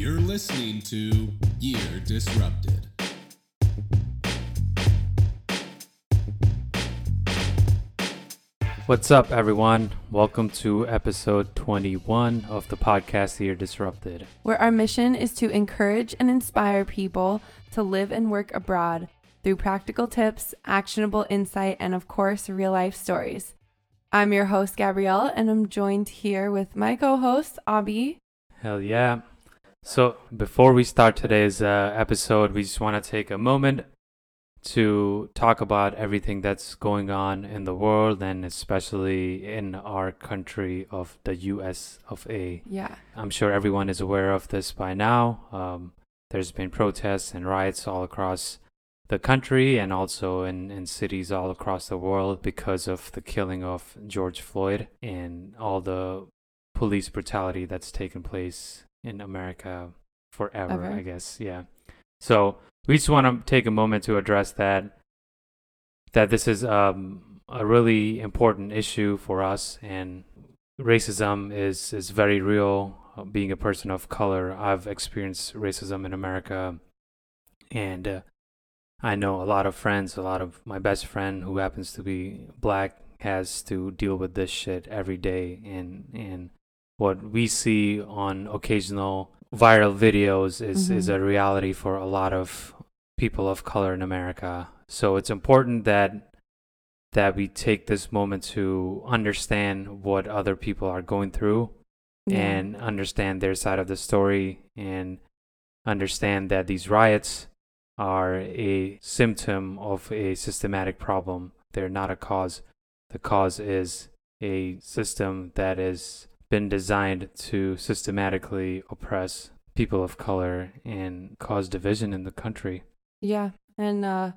You're listening to Year Disrupted. What's up, everyone? Welcome to episode 21 of the podcast Year Disrupted. where our mission is to encourage and inspire people to live and work abroad through practical tips, actionable insight, and of course, real life stories. I'm your host, Gabrielle, and I'm joined here with my co host, Abby. Hell yeah. So, before we start today's uh, episode, we just want to take a moment to talk about everything that's going on in the world and especially in our country of the US of A. Yeah. I'm sure everyone is aware of this by now. Um, there's been protests and riots all across the country and also in, in cities all across the world because of the killing of George Floyd and all the police brutality that's taken place in America forever, Ever. I guess. Yeah. So we just want to take a moment to address that. That this is um, a really important issue for us, and racism is is very real. Uh, Being a person of color, I've experienced racism in America, and uh, I know a lot of friends. A lot of my best friend who happens to be black has to deal with this shit every day, and and what we see on occasional viral videos is is Mhm. a reality for a lot of people of color in America. So it's important that that we take this moment to understand what other people are going through Yeah. and understand their side of the story and understand that these riots are a symptom of a systematic problem. They're not a cause. The cause is a system that has been designed to systematically oppress people of color and cause division in the country. Yeah, and uh,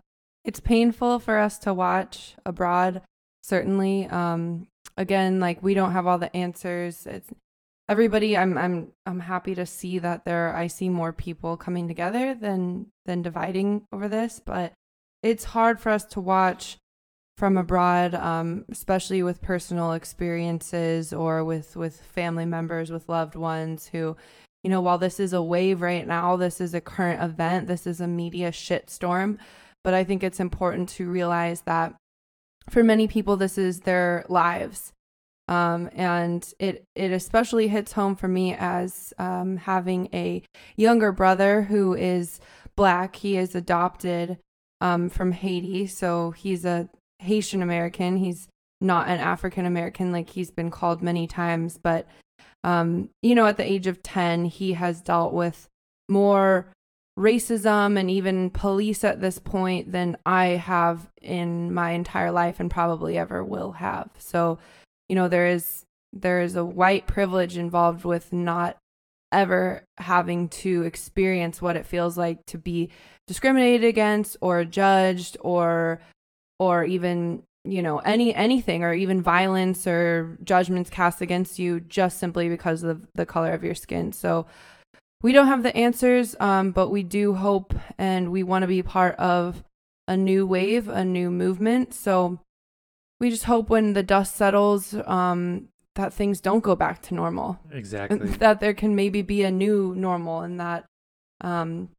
it's painful for us to watch abroad. Certainly, um, again, like we don't have all the answers. It's everybody. I'm I'm I'm happy to see that there. I see more people coming together than than dividing over this, but it's hard for us to watch from abroad, um, especially with personal experiences or with with family members, with loved ones who you know, while this is a wave right now, this is a current event, this is a media shitstorm. But I think it's important to realize that for many people, this is their lives. Um, and it, it especially hits home for me as um, having a younger brother who is black. He is adopted um, from Haiti. So he's a Haitian American. He's not an African American like he's been called many times. But um, you know, at the age of 10, he has dealt with more racism and even police at this point than I have in my entire life and probably ever will have. So, you know, there is there is a white privilege involved with not ever having to experience what it feels like to be discriminated against or judged or or even you know any anything or even violence or judgments cast against you just simply because of the color of your skin so we don't have the answers um, but we do hope and we want to be part of a new wave a new movement so we just hope when the dust settles um, that things don't go back to normal Exactly. that there can maybe be a new normal and that um,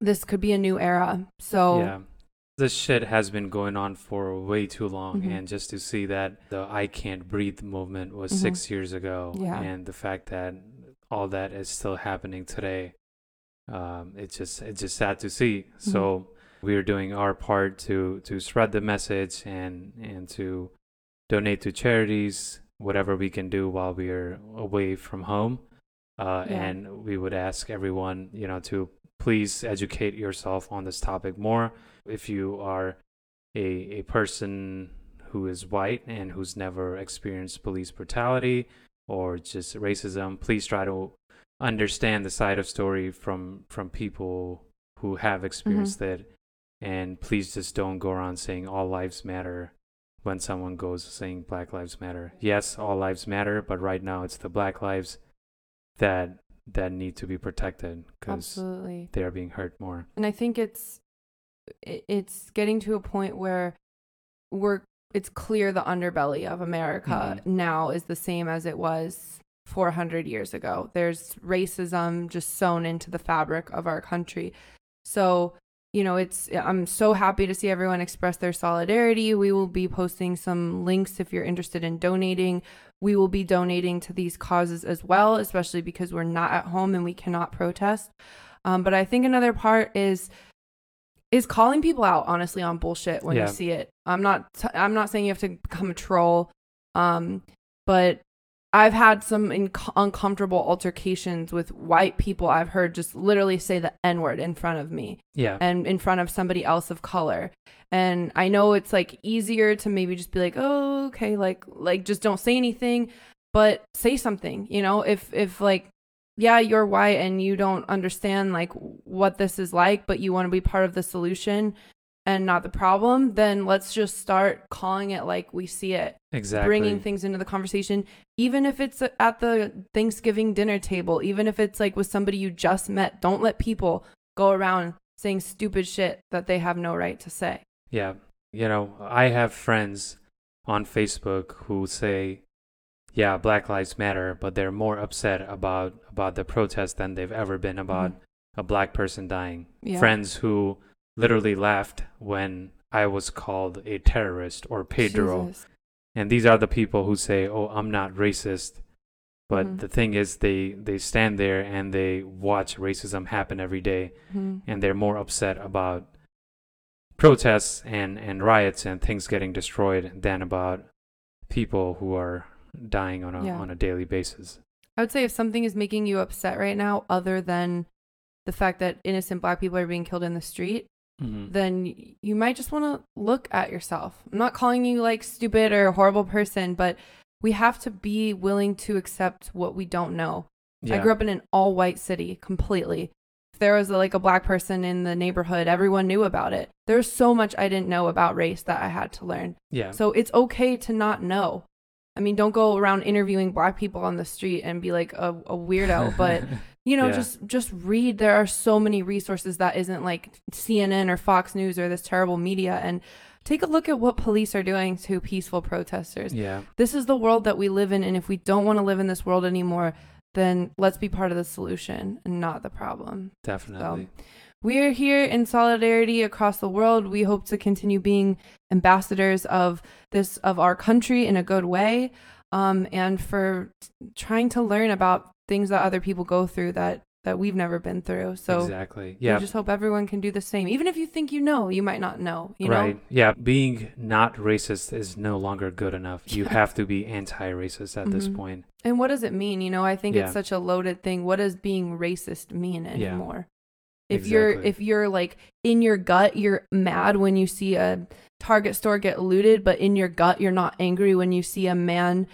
this could be a new era so Yeah. This shit has been going on for way too long. Mhm. And just to see that the I Can't Breathe movement was Mhm. six years ago, Yeah. and the fact that all that is still happening today, um, it's just it's just sad to see. Mm-hmm. So we're doing our part to to spread the message and and to donate to charities, whatever we can do while we're away from home. Uh, Yeah. And we would ask everyone, you know, to please educate yourself on this topic more. If you are a, a person who is white and who's never experienced police brutality or just racism, please try to understand the side of story from from people who have experienced mm-hmm. it. And please just don't go around saying all lives matter when someone goes saying black lives matter. Yes all lives matter but right now it's the black lives that that need to be protected because they are being hurt more. And i think it's it- it's getting to a point where we're it's clear the underbelly of america Mhm. now is the same as it was 400 years ago. There's racism just sewn into the fabric of our country. So, you know, it's I'm so happy to see everyone express their solidarity. We will be posting some links if you're interested in donating. We will be donating to these causes as well, especially because we're not at home and we cannot protest. Um, but I think another part is is calling people out honestly on bullshit when Yeah. you see it. I'm not t- I'm not saying you have to become a troll, um, but I've had some inc- uncomfortable altercations with white people. I've heard just literally say the n word in front of me Yeah. and in front of somebody else of color. And I know it's like easier to maybe just be like, "Oh, okay, like like just don't say anything." But say something, you know, if if like yeah, you're white and you don't understand like what this is like, but you want to be part of the solution and not the problem, then let's just start calling it like we see it Exactly. bringing things into the conversation, even if it's at the Thanksgiving dinner table, even if it's like with somebody you just met. Don't let people go around saying stupid shit that they have no right to say. Yeah. You know, I have friends on Facebook who say, yeah, Black Lives Matter, but they're more upset about about the protest than they've ever been about a black person dying. Yeah. Friends who literally laughed when I was called a terrorist or Pedro. Jesus. And these are the people who say, "Oh, I'm not racist." But Mhm. the thing is they they stand there and they watch racism happen every day Mhm. and they're more upset about protests and, and riots and things getting destroyed than about people who are dying on a Yeah. on a daily basis. I would say if something is making you upset right now, other than the fact that innocent black people are being killed in the street, Mm-hmm. then you might just want to look at yourself. I'm not calling you like stupid or a horrible person, but we have to be willing to accept what we don't know. I grew up in an all white city completely. If there was like a black person in the neighborhood, everyone knew about it. There's so much I didn't know about race that I had to learn. Yeah. So it's okay to not know. I mean, don't go around interviewing black people on the street and be like a, a weirdo, but you know, Yeah. just just read. There are so many resources that isn't like CNN or Fox News or this terrible media and take a look at what police are doing to peaceful protesters yeah. this is the world that we live in and if we don't want to live in this world anymore then let's be part of the solution and not the problem Definitely. We are here in solidarity across the world we hope to continue being ambassadors of this of our country in a good way um, and for trying to learn about things that other people go through that that we've never been through so exactly. we Yeah. just hope everyone can do the same even if you think you know you might not know you right. know Yeah. Being not racist is no longer good enough. You have to be anti-racist at this Mhm. point. And what does it mean? You know, I think Yeah. it's such a loaded thing. What does being racist mean anymore? If you're if you're like in your gut, you're mad when you see a Target store get looted, but in your gut, you're not angry when you see a man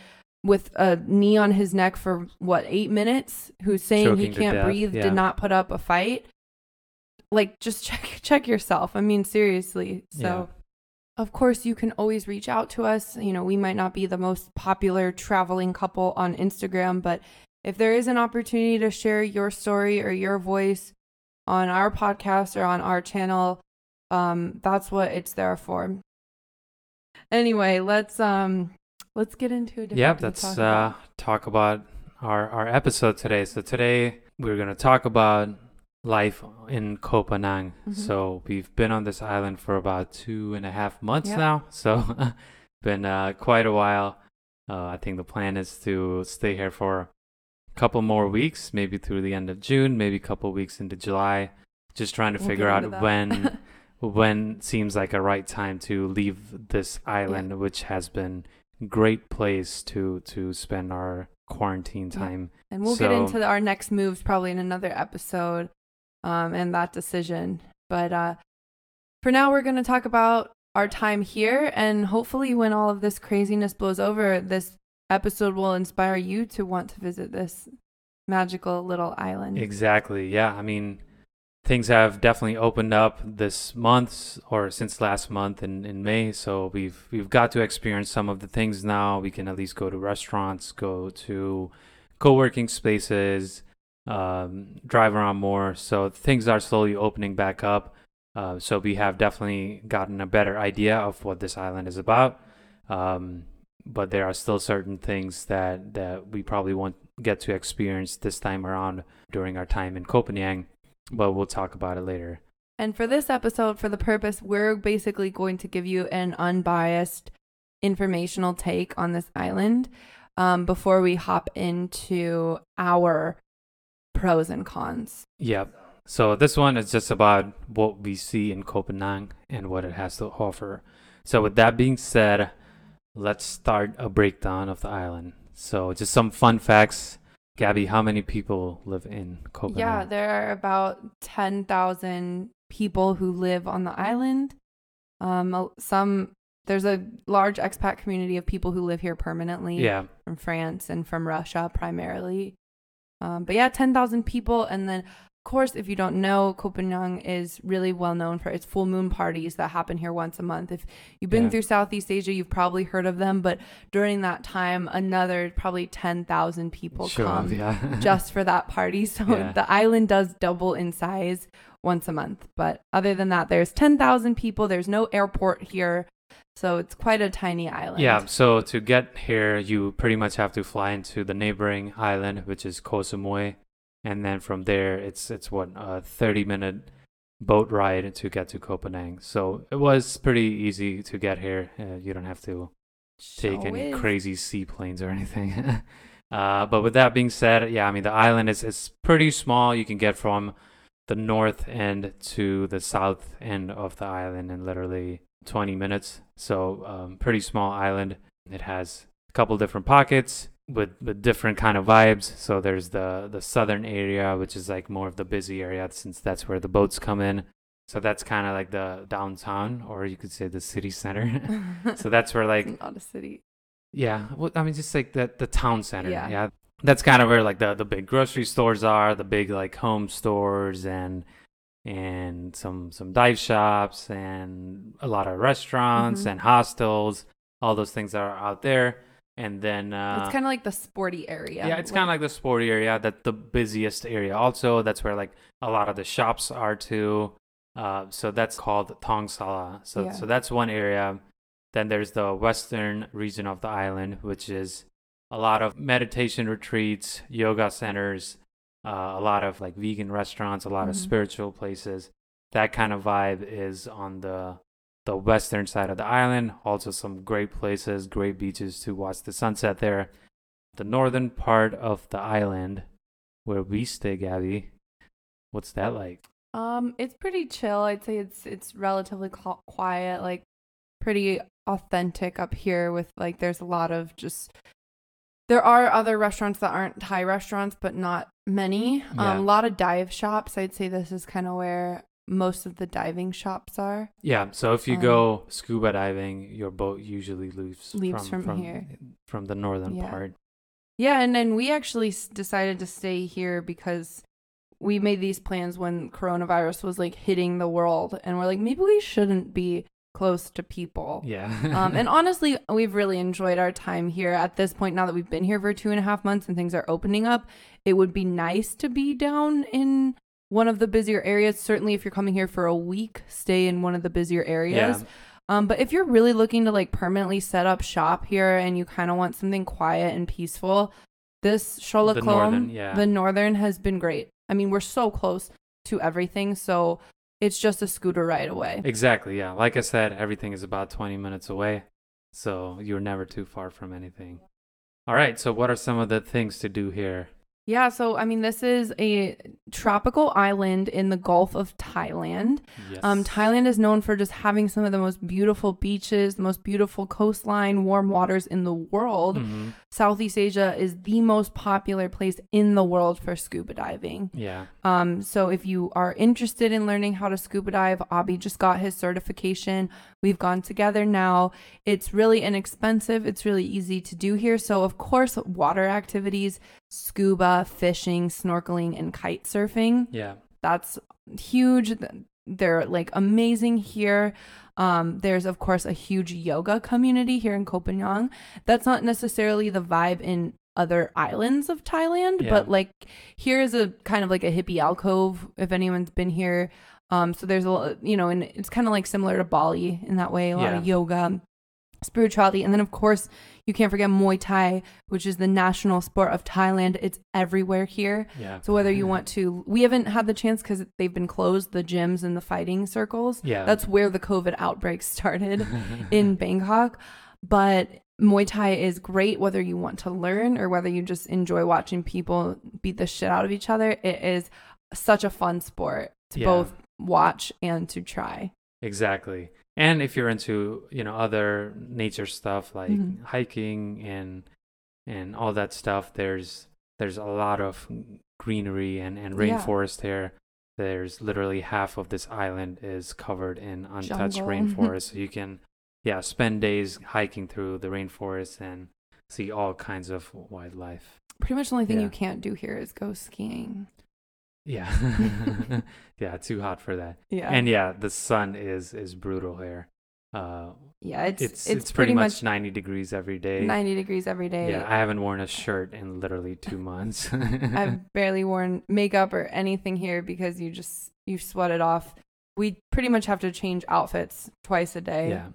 with a knee on his neck for what eight minutes, who's saying he Choking to can't breathe, yeah. did not put up a fight. Like, just check check yourself. I mean, seriously. So. Yeah. Of course, you can always reach out to us. You know, we might not be the most popular traveling couple on Instagram, but if there is an opportunity to share your story or your voice on our podcast or on our channel, um, that's what it's there for. Anyway, let's um let's get into it. different Yeah, let's talk uh, about. talk about our our episode today. So today we're gonna talk about life in Koh. Mhm. So we've been on this island for about two and a half months Yep. now. So been uh, quite a while. Uh, I think the plan is to stay here for couple more weeks, maybe through the end of June, maybe a couple weeks into July. Just trying to We'll figure out when when seems like a right time to leave this island, which has been great place to to spend our quarantine Yeah. time. and we'll get into our next moves probably in another episode um, and that decision. But uh, for now, we're going to talk about our time here. And hopefully, when all of this craziness blows over, this episode will inspire you to want to visit this magical little island. Exactly. Yeah. I mean, things have definitely opened up this month or since last month in, in May. So we've we've got to experience some of the things now. We can at least go to restaurants, go to co-working spaces, um, drive around more. So things are slowly opening back up. Uh, so we have definitely gotten a better idea of what this island is about. Um, but there are still certain things that, that we probably won't get to experience this time around during our time in Koh Phangan, but we'll talk about it later. And for this episode, for the purpose, we're basically going to give you an unbiased informational take on this island um, before we hop into our pros and cons. Yep. So this one is just about what we see in Koh Phangan and what it has to offer. So with that being said, let's start a breakdown of the island. So just some fun facts. Gabby, how many people live in Koh Phangan? Yeah, there are about 10,000 people who live on the island. Um, some there's a large expat community of people who live here permanently yeah. from France and from Russia primarily. Um, but yeah, 10,000 people. And then, course, if you don't know, Koh Phangan is really well known for its full moon parties that happen here once a month. If you've been Yeah. through Southeast Asia, you've probably heard of them. But during that time, another probably 10,000 people Sure, come yeah. just for that party. So Yeah. the island does double in size once a month. But other than that, there's 10,000 people. There's no airport here. So it's quite a tiny island. Yeah, so to get here, you pretty much have to fly into the neighboring island, which is Koh Samui, and then from there, it's it's what a thirty minute boat ride to get to Koh Phangan. So it was pretty easy to get here. Uh, you don't have to take any is. crazy seaplanes or anything. uh, but with that being said, yeah, I mean the island is is pretty small. You can get from the north end to the south end of the island in literally 20 minutes. So um, pretty small island. It has a couple different pockets with, with different kind of vibes. So there's the the southern area, which is like more of the busy area, since that's where the boats come in. So that's kind of like the downtown, or you could say the city center. so that's where like It's not a city. yeah, well, I mean, just like the the town center. Yeah. Yeah, that's kind of where like the the big grocery stores are, the big like home stores, and and some some dive shops, and a lot of restaurants Mhm. and hostels. All those things are out there, and then uh, it's kind of like the sporty area. yeah, it's kind of like the sporty area. That the busiest area. Also, that's where like a lot of the shops are too. Uh, so that's called Thong Sala. So Yeah. so that's one area. Then there's the western region of the island, which is a lot of meditation retreats, yoga centers, uh, a lot of like vegan restaurants, a lot of Mhm. spiritual places. That kind of vibe is on the the western side of the island. Also, some great places, great beaches to watch the sunset there. The northern part of the island, where we stay, Gabby, what's that like? Um, it's pretty chill. I'd say it's it's relatively qu- quiet, like pretty authentic up here. With like, there's a lot of just. There are other restaurants that aren't Thai restaurants, but not many. Yeah. Um, a lot of dive shops. I'd say this is kind of where most of the diving shops are. Yeah, so if you Um, go scuba diving, your boat usually leaves Leaves from, from here. from the northern Yeah. part. Yeah, and then we actually decided to stay here because we made these plans when coronavirus was like hitting the world, and we're like, maybe we shouldn't be close to people. Yeah. um, and honestly, we've really enjoyed our time here at this point. Now that we've been here for two and a half months and things are opening up, it would be nice to be down in one of the busier areas. Certainly, if you're coming here for a week, stay in one of the busier areas. yeah. Um, but if you're really looking to like permanently set up shop here and you kind of want something quiet and peaceful, this northern, Chaloklum, yeah. the northern has been great. I mean, we're so close to everything, so it's just a scooter ride away. Exactly, yeah. Like I said, everything is about 20 minutes away. So you're never too far from anything. All right, so what are some of the things to do here? Yeah, so I mean, this is a tropical island in the Gulf of Thailand. Yes. Um, Thailand is known for just having some of the most beautiful beaches, the most beautiful coastline, warm waters in the world. Mhm. Southeast Asia is the most popular place in the world for scuba diving. Yeah. Um, so if you are interested in learning how to scuba dive, Abby just got his certification. We've gone together now. It's really inexpensive. It's really easy to do here. So of course, water activities, scuba, fishing, snorkeling, and kite surfing. Yeah. That's huge. They're like amazing here. Um, there's of course a huge yoga community here in Koh Phangan. That's not necessarily the vibe in other islands of Thailand, Yeah. but like here is a kind of like a hippie alcove. If anyone's been here, um, so there's a you know, and it's kind of like similar to Bali in that way. A lot of yoga, spirituality. And then, of course, you can't forget Muay Thai, which is the national sport of Thailand. It's everywhere here. Yeah. So whether you mm-hmm. want to, we haven't had the chance because they've been closed, the gyms and the fighting circles. Yeah. That's where the COVID outbreak started in Bangkok. But Muay Thai is great whether you want to learn or whether you just enjoy watching people beat the shit out of each other. It is such a fun sport to Yeah. both watch and to try. Exactly. And if you're into, you know, other nature stuff like Mhm. hiking and and all that stuff, there's there's a lot of greenery and, and Yeah. rainforest here. There's literally half of this island is covered in untouched Jungle. rainforest. so you can yeah, spend days hiking through the rainforest and see all kinds of wildlife. Pretty much the only thing Yeah. you can't do here is go skiing. Yeah. yeah, too hot for that. Yeah. And yeah, the sun is is brutal here. Uh yeah, it's it's it's, it's, pretty, pretty much, 90 degrees every day. 90 degrees every day. Yeah, I haven't worn a shirt in literally two months. I've barely worn makeup or anything here because you just you sweat it off. We pretty much have to change outfits twice a day. yeah,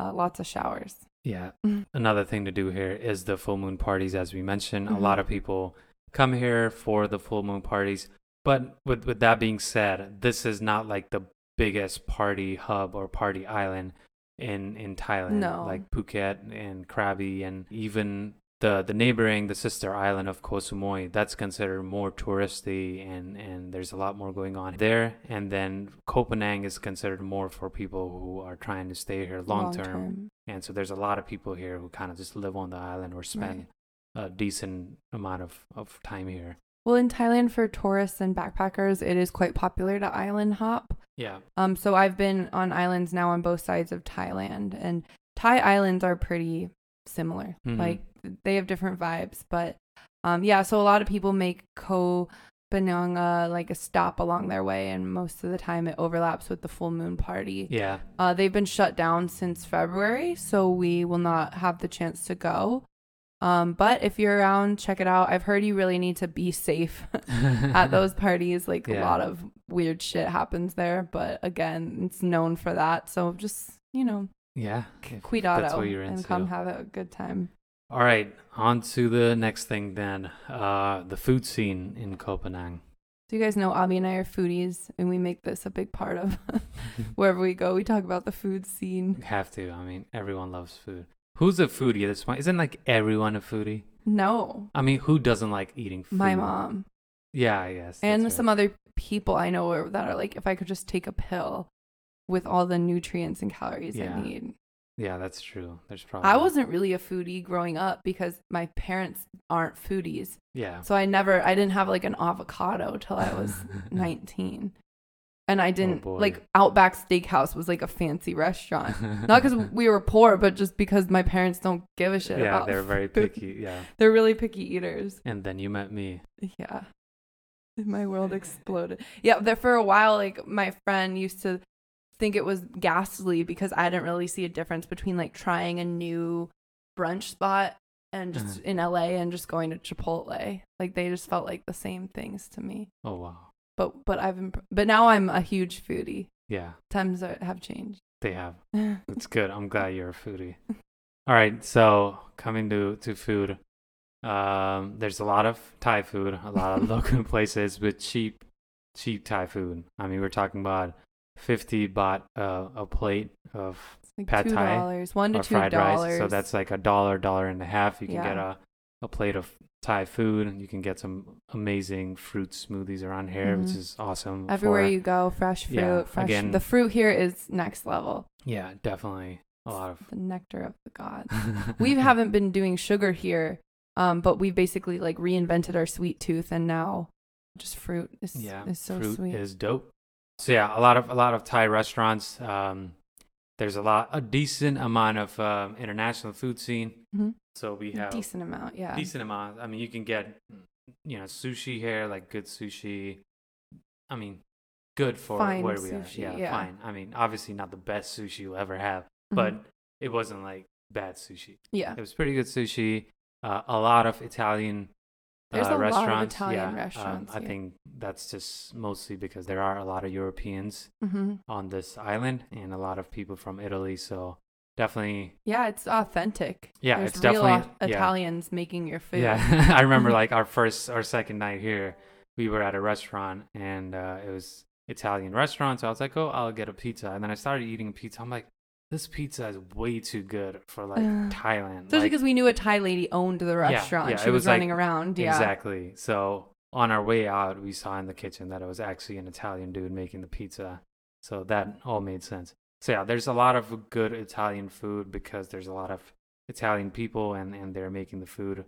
Uh, lots of showers. yeah. Mhm. Another thing to do here is the full moon parties, as we mentioned. A Mhm. lot of people come here for the full moon parties. But with with that being said, this is not like the biggest party hub or party island in in Thailand. No. like Phuket and Krabi, and even the the neighboring the sister island of Koh Samui. That's considered more touristy, and and there's a lot more going on there. And then Koh Phangan is considered more for people who are trying to stay here long term. And so there's a lot of people here who kind of just live on the island or spend a decent amount of, of time here. Well, in Thailand for tourists and backpackers, it is quite popular to island hop. Yeah. Um, so I've been on islands now on both sides of Thailand, and Thai islands are pretty similar. Mhm. Like they have different vibes, but um, yeah. So a lot of people make Koh Phangan uh, like a stop along their way, and most of the time it overlaps with the full moon party. Yeah. Uh, they've been shut down since February, so we will not have the chance to go. Um, but if you're around, check it out. I've heard you really need to be safe at those parties. Like a lot of weird shit happens there, but again, it's known for that. So just you know, Yeah. cuidado That's what you're and come have a good time. All right. On to the next thing then. Uh, the food scene in Koh Phangan. So you guys know Abby and I are foodies, and we make this a big part of wherever we go. We talk about the food scene. You have to. I mean, everyone loves food. Who's a foodie at this point? Isn't like everyone a foodie? No, I mean, who doesn't like eating food? my mom Yeah, I guess. and some right. other people I know that are like, if I could just take a pill with all the nutrients and calories Yeah. I need. Yeah, that's true. There's probably. I wasn't really a foodie growing up because my parents aren't foodies. Yeah. So I never, I didn't have like an avocado till I was 19. And I didn't, boy. like, Outback Steakhouse was like a fancy restaurant. Not because we were poor, but just because my parents don't give a shit yeah, they're very food. picky. Yeah. They're really picky eaters. And then you met me. Yeah. My world exploded. Yeah, there for a while, like my friend used to think it was ghastly because I didn't really see a difference between like trying a new brunch spot and just Uh-huh. in LA and just going to Chipotle. Like they just felt like the same things to me. Oh wow. But but I've imp- but now I'm a huge foodie. Yeah, Times are, have changed. they have. It's good. I'm glad you're a foodie. All right, so coming to to food, um, there's a lot of Thai food, a lot of local places with cheap, cheap Thai food. I mean, we're talking about fifty baht uh, a plate of like Pad two Thai one to two fried dollars. rice. So that's like a dollar, dollar and a half. You can Yeah. get a a plate of Thai food, and you can get some amazing fruit smoothies around here, which Mhm. is awesome. everywhere for- you go. Fresh fruit. Yeah, fresh. again- the fruit here is next level. Yeah, definitely a lot of. The nectar of the gods. we haven't been doing sugar here, um, but we've basically like reinvented our sweet tooth, and now just fruit is yeah, is so fruit sweet. is dope. So yeah, a lot of a lot of Thai restaurants. Um, there's a lot, a decent amount of um, international food scene. Mhm. So we have decent amount, yeah. decent amount. I mean, you can get, you know, sushi here, like good sushi. I mean, good for Fine where we are. Yeah, yeah. fine. I mean, obviously not the best sushi you'll ever have, Mhm. but it wasn't like bad sushi. yeah, It was pretty good sushi. Uh, a lot of Italian There's uh, a lot of restaurants. Italian yeah, um, restaurants I think that's just mostly because there are a lot of Europeans hmm on this island and a lot of people from Italy. So definitely Yeah, it's authentic. Yeah, There's it's definitely- au- yeah. Italians making your food. Yeah, I remember like our first or second night here, we were at a restaurant and uh, it was Italian restaurant. So I was like, oh, I'll get a pizza. And then I started eating pizza. I'm like, this pizza is way too good for like Thailand. Especially Like, because we knew a Thai lady owned the restaurant. yeah, she it was, was like- running around. Yeah. Exactly. So on our way out, we saw in the kitchen that it was actually an Italian dude making the pizza. So that all made sense. So yeah, there's a lot of good Italian food because there's a lot of Italian people and, and they're making the food.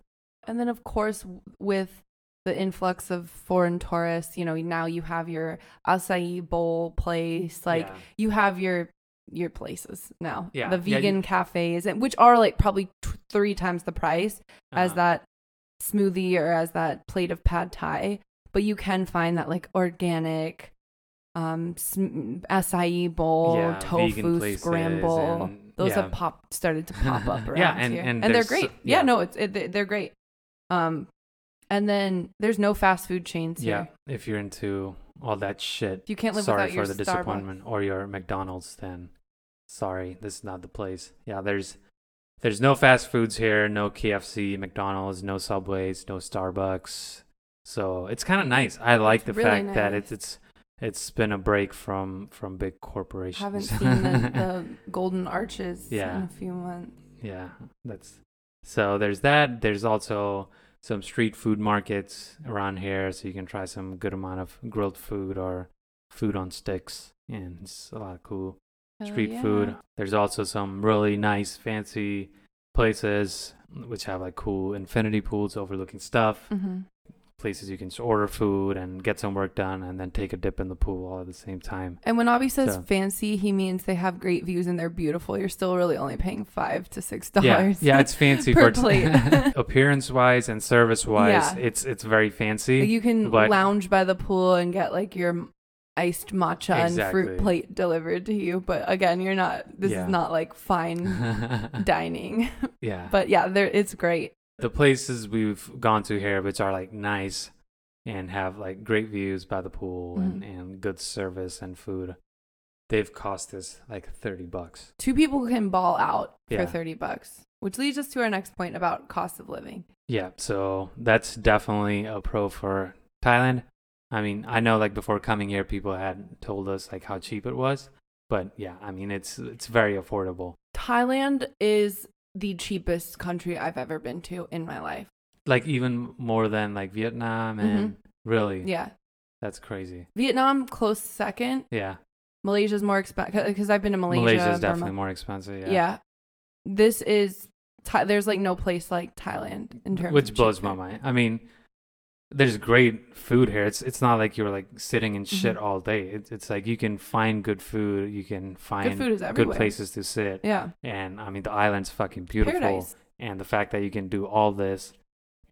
And then, of course, with the influx of foreign tourists, you know, now you have your acai bowl place. Like, Yeah. you have your your places now. Yeah, The yeah, you- vegan cafes, and which are like probably t- three times the price as Uh-huh. that smoothie or as that plate of pad thai. But you can find that like organic um sm- acai bowl, Yeah, tofu scramble. and- Those yeah. have popped started to pop up around Yeah, and- here, and they're great. so- yeah. no, it's it, they- they're great. Um, and then there's no fast food chains Yeah, here. if you're into all that shit, You can't live sorry without for your the Starbucks. disappointment or your McDonald's. Then, sorry, this is not the place. Yeah, there's there's no fast foods here, no KFC, McDonald's, no Subways, no Starbucks. So it's kind of nice. I like the really fact that it's it's it's been a break from from big corporations. Haven't seen the, the golden arches Yeah. in a few months. yeah, that's so. There's that. There's also some street food markets around here, so you can try some good amount of grilled food or food on sticks, and it's a lot of cool Hell street yeah. food. There's also some really nice, fancy places which have like cool infinity pools overlooking stuff. Mhm. Places you can just order food and get some work done, and then take a dip in the pool all at the same time. And when Abby says So- fancy, he means they have great views and they're beautiful. You're still really only paying five to six dollars. yeah, yeah, it's fancy per for plate. appearance wise and service wise. Yeah. It's it's very fancy. You can but- lounge by the pool and get like your iced matcha and fruit plate delivered to you. But again, you're not. This Yeah. is not like fine dining. yeah, but yeah, there it's great. The places we've gone to here, which are like nice and have like great views by the pool and, Mm-hmm. and good service and food, they've cost us like thirty bucks. Two people can ball out Yeah. for thirty bucks, which leads us to our next point about cost of living. Yeah, so that's definitely a pro for Thailand. I mean, I know like before coming here, people had told us like how cheap it was, but yeah, I mean it's it's very affordable. Thailand is the cheapest country I've ever been to in my life. Like even more than like Vietnam and really, Mm-hmm. Yeah. that's crazy. Vietnam close second. Yeah, Malaysia's more expensive because I've been to Malaysia. Malaysia is Burma. definitely more expensive. Yeah, Yeah. This is Thai- there's like no place like Thailand in terms which blows my mind. I mean, there's great food here. It's it's not like you're like sitting in shit Mhm. all day. It's it's like you can find good food. You can find Good food is good places to sit. Yeah. And I mean, the island's fucking beautiful. Paradise. and the fact that you can do all this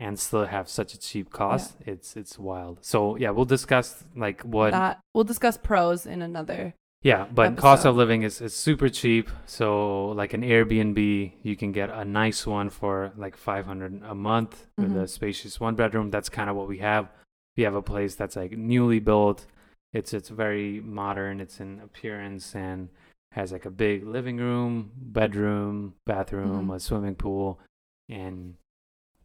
and still have such a cheap cost it's it's wild so yeah we'll discuss like what That we'll discuss pros in another. Yeah but cost of living is, is super cheap. So like an airbnb you can get a nice one for like 500 a month with Mhm. a spacious one bedroom. That's kind of what we have. We have a place that's like newly built. It's it's very modern. It's in appearance and has like a big living room bedroom bathroom Mhm. a swimming pool. And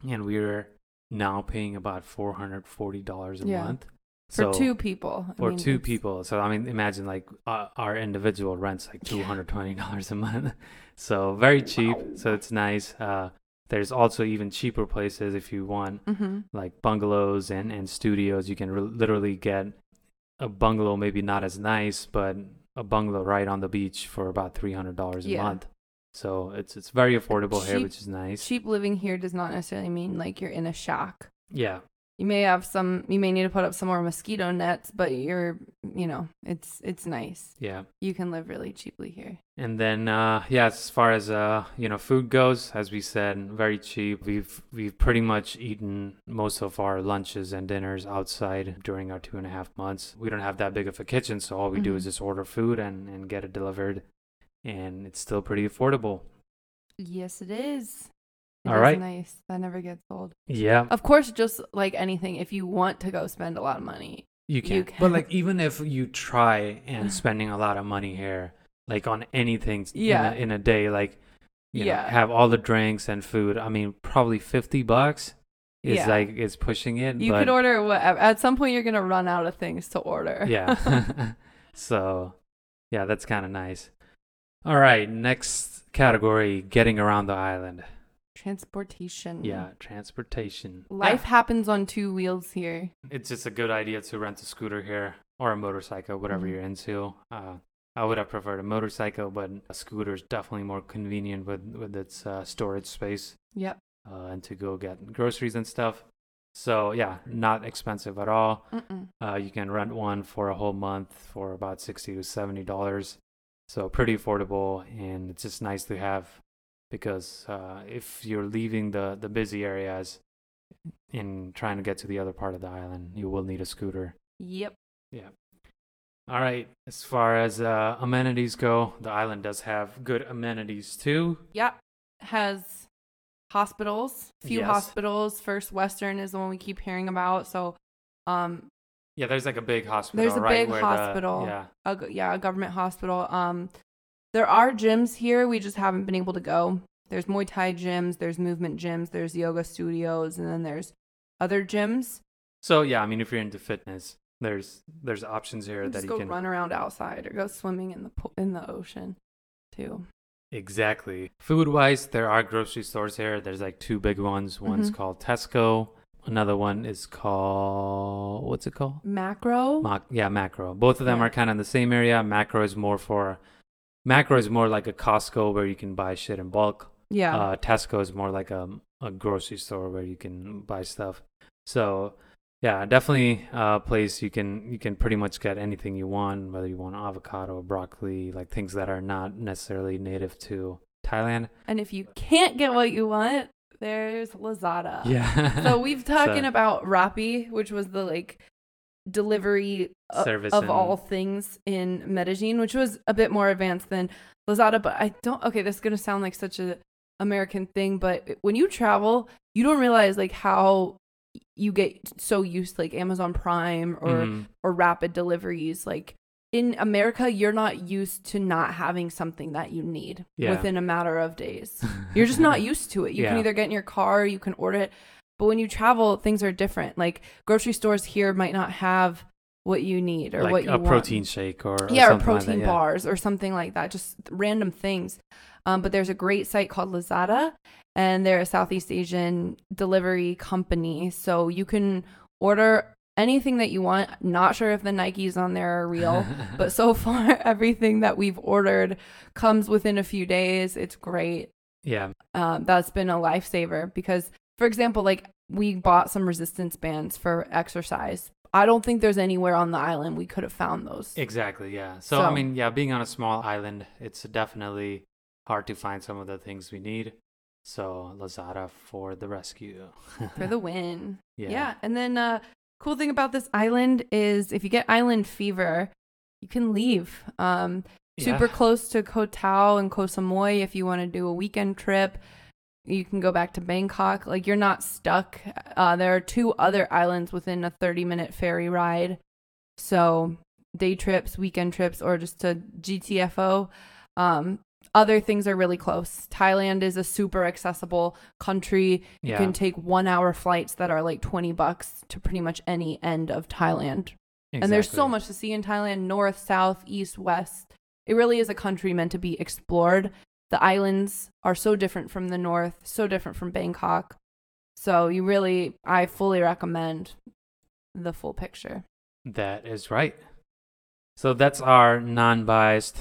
and we're now paying about four hundred forty dollars a Yeah. month For So- two people. I for mean, two it's- people. So I mean, imagine like uh, our individual rents like two hundred twenty dollars a month. so very cheap. So it's nice. Uh, there's also even cheaper places if you want Mhm. like bungalows and and studios. You can re- literally get a bungalow, maybe not as nice, but a bungalow right on the beach for about three hundred dollars a Yeah. month. So it's it's very affordable here, which is nice. Cheap living here does not necessarily mean like you're in a shack. Yeah, You may have some. You may need to put up some more mosquito nets, but you're, you know, it's it's nice. yeah. You can live really cheaply here. And then, uh, yeah, as far as uh, you know, food goes, as we said, very cheap. We've we've pretty much eaten most of our lunches and dinners outside during our two and a half months. We don't have that big of a kitchen, so all we do Mhm. is just order food and and get it delivered, and it's still pretty affordable. Yes, it is. It All nice. That never gets old. Yeah, Of course, just like anything, if you want to go spend a lot of money, you can. can. But like, even if you try and spending a lot of money here, like on anything Yeah. in, a, in a day like you know, Yeah. have all the drinks and food i mean probably 50 bucks is Yeah. like is pushing it You but could order whatever. At some point, you're gonna run out of things to order. yeah so yeah that's kind of nice all right next category getting around the island Transportation. yeah transportation Life Yeah. happens on two wheels here. it's just a good idea to rent a scooter here or a motorcycle whatever Mhm. you're into uh, i would have preferred a motorcycle but a scooter is definitely more convenient with with its uh, storage space Yep. uh, and to go get groceries and stuff so yeah not expensive at all Uh, you can rent one for a whole month for about sixty to seventy dollars, so pretty affordable, and it's just nice to have because uh, if you're leaving the the busy areas and trying to get to the other part of the island, you will need a scooter. Yep. Yeah. All right. As far as uh, amenities go, the island does have good amenities too. Yep. Has hospitals. Few Yes. hospitals. First Western is the one we keep hearing about. So, um, Yeah, there's like a big hospital. There's a right, big where the- hospital. yeah. a, yeah, a government hospital. Um, there are gyms here. We just haven't been able to go. There's Muay Thai gyms. There's movement gyms. There's yoga studios, and then there's other gyms. So yeah, I mean, if you're into fitness, there's there's options here You that just you go can run around outside or go swimming in the po- in the ocean, too. Exactly. Food wise, there are grocery stores here. There's like two big ones. One's Mhm. called Tesco. Another one is called what's it called? Makro. Mac- yeah, Makro. Both of them Yeah. are kind of in the same area. Makro is more for Makro is more like a Costco where you can buy shit in bulk. yeah. Uh, Tesco is more like a a grocery store where you can buy stuff. So yeah, definitely a place you can you can pretty much get anything you want, whether you want avocado, broccoli, like things that are not necessarily native to Thailand. and if you can't get what you want, there's Lazada. Yeah. So we've talking So- about Rappi, which was the like delivery Service of all things in Medellin, which was a bit more advanced than Lazada. But I don't. Okay, this is gonna sound like such a American thing, but when you travel, you don't realize like how you get so used to like Amazon Prime or Mhm. or rapid deliveries. Like in America, you're not used to not having something that you need Yeah. within a matter of days. You're just not used to it. You can either get in your car, you can order it. But when you travel, things are different. Like grocery stores here might not have what you need or like what you a want. protein shake or, or yeah, or something like that, protein yeah. bars or something like that. Just random things. Um, but there's a great site called Lazada, and they're a Southeast Asian delivery company. So you can order anything that you want. Not sure if the Nikes on there are real, but so far everything that we've ordered comes within a few days. It's great yeah, um, that's been a lifesaver because, for example, like we bought some resistance bands for exercise. I don't think there's anywhere on the island we could have found those. exactly. Yeah. So, I mean, yeah, being on a small island, it's definitely hard to find some of the things we need. So Lazada for the rescue. for the win. yeah. Yeah. And then, uh, cool thing about this island is if you get island fever, you can leave. Um, super Yeah. close to Koh Tao and Koh Samui if you want to do a weekend trip. You can go back to Bangkok. Like you're not stuck. Uh, there are two other islands within a 30 minute ferry ride. So day trips, weekend trips, or just to GTFO. Um, other things are really close. Thailand is a super accessible country. You Yeah. can take one hour flights that are like 20 bucks to pretty much any end of Thailand. And there's so much to see in Thailand north, south, east, west. It really is a country meant to be explored. The islands are so different from the north, so different from Bangkok. So you really, I fully recommend the full picture. That is right. So that's our non-biased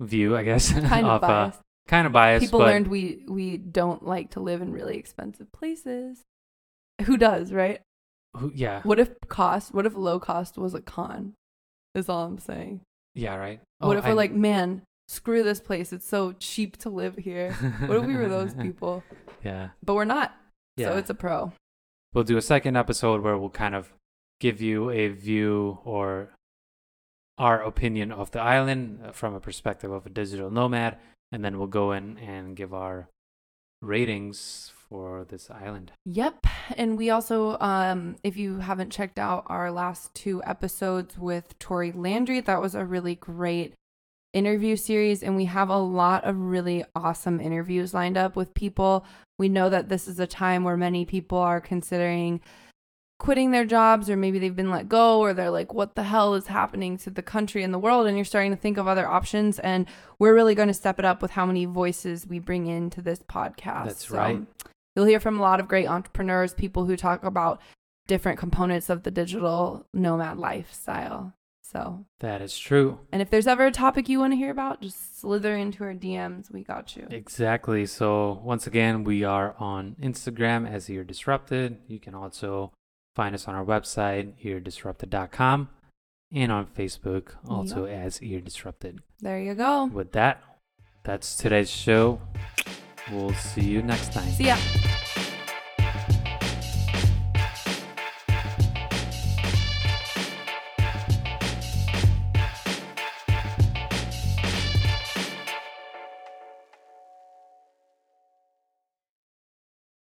view, I guess. Kind of uh, biased. kind of biased. People learned we we don't like to live in really expensive places. Who does, right? who, yeah, What if cost? What if low cost was a con? Is all I'm saying. yeah, right. What Oh, if we're like, man, screw this place. It's so cheap to live here. What if we were those people? Yeah, But we're not. yeah. So it's a pro. we'll do a second episode where we'll kind of give you a view or our opinion of the island uh, from a perspective of a digital nomad, and then we'll go in and give our ratings for this island. Yep. And we also, um, if you haven't checked out our last two episodes with Tori Landry, that was a really great interview series, and we have a lot of really awesome interviews lined up with people. We know that this is a time where many people are considering quitting their jobs or maybe they've been let go or they're like what the hell is happening to the country and the world and you're starting to think of other options and we're really going to step it up with how many voices we bring into this podcast That's right. you'll hear from a lot of great entrepreneurs people who talk about different components of the digital nomad lifestyle so That is true. and if there's ever a topic you want to hear about just slither into our dms we got you Exactly. So once again, we are on Instagram as Ear Disrupted. You can also find us on our website, eardisrupted.com, and on Facebook, also as Ear Disrupted. there you go With that, that's today's show. We'll see you next time. see ya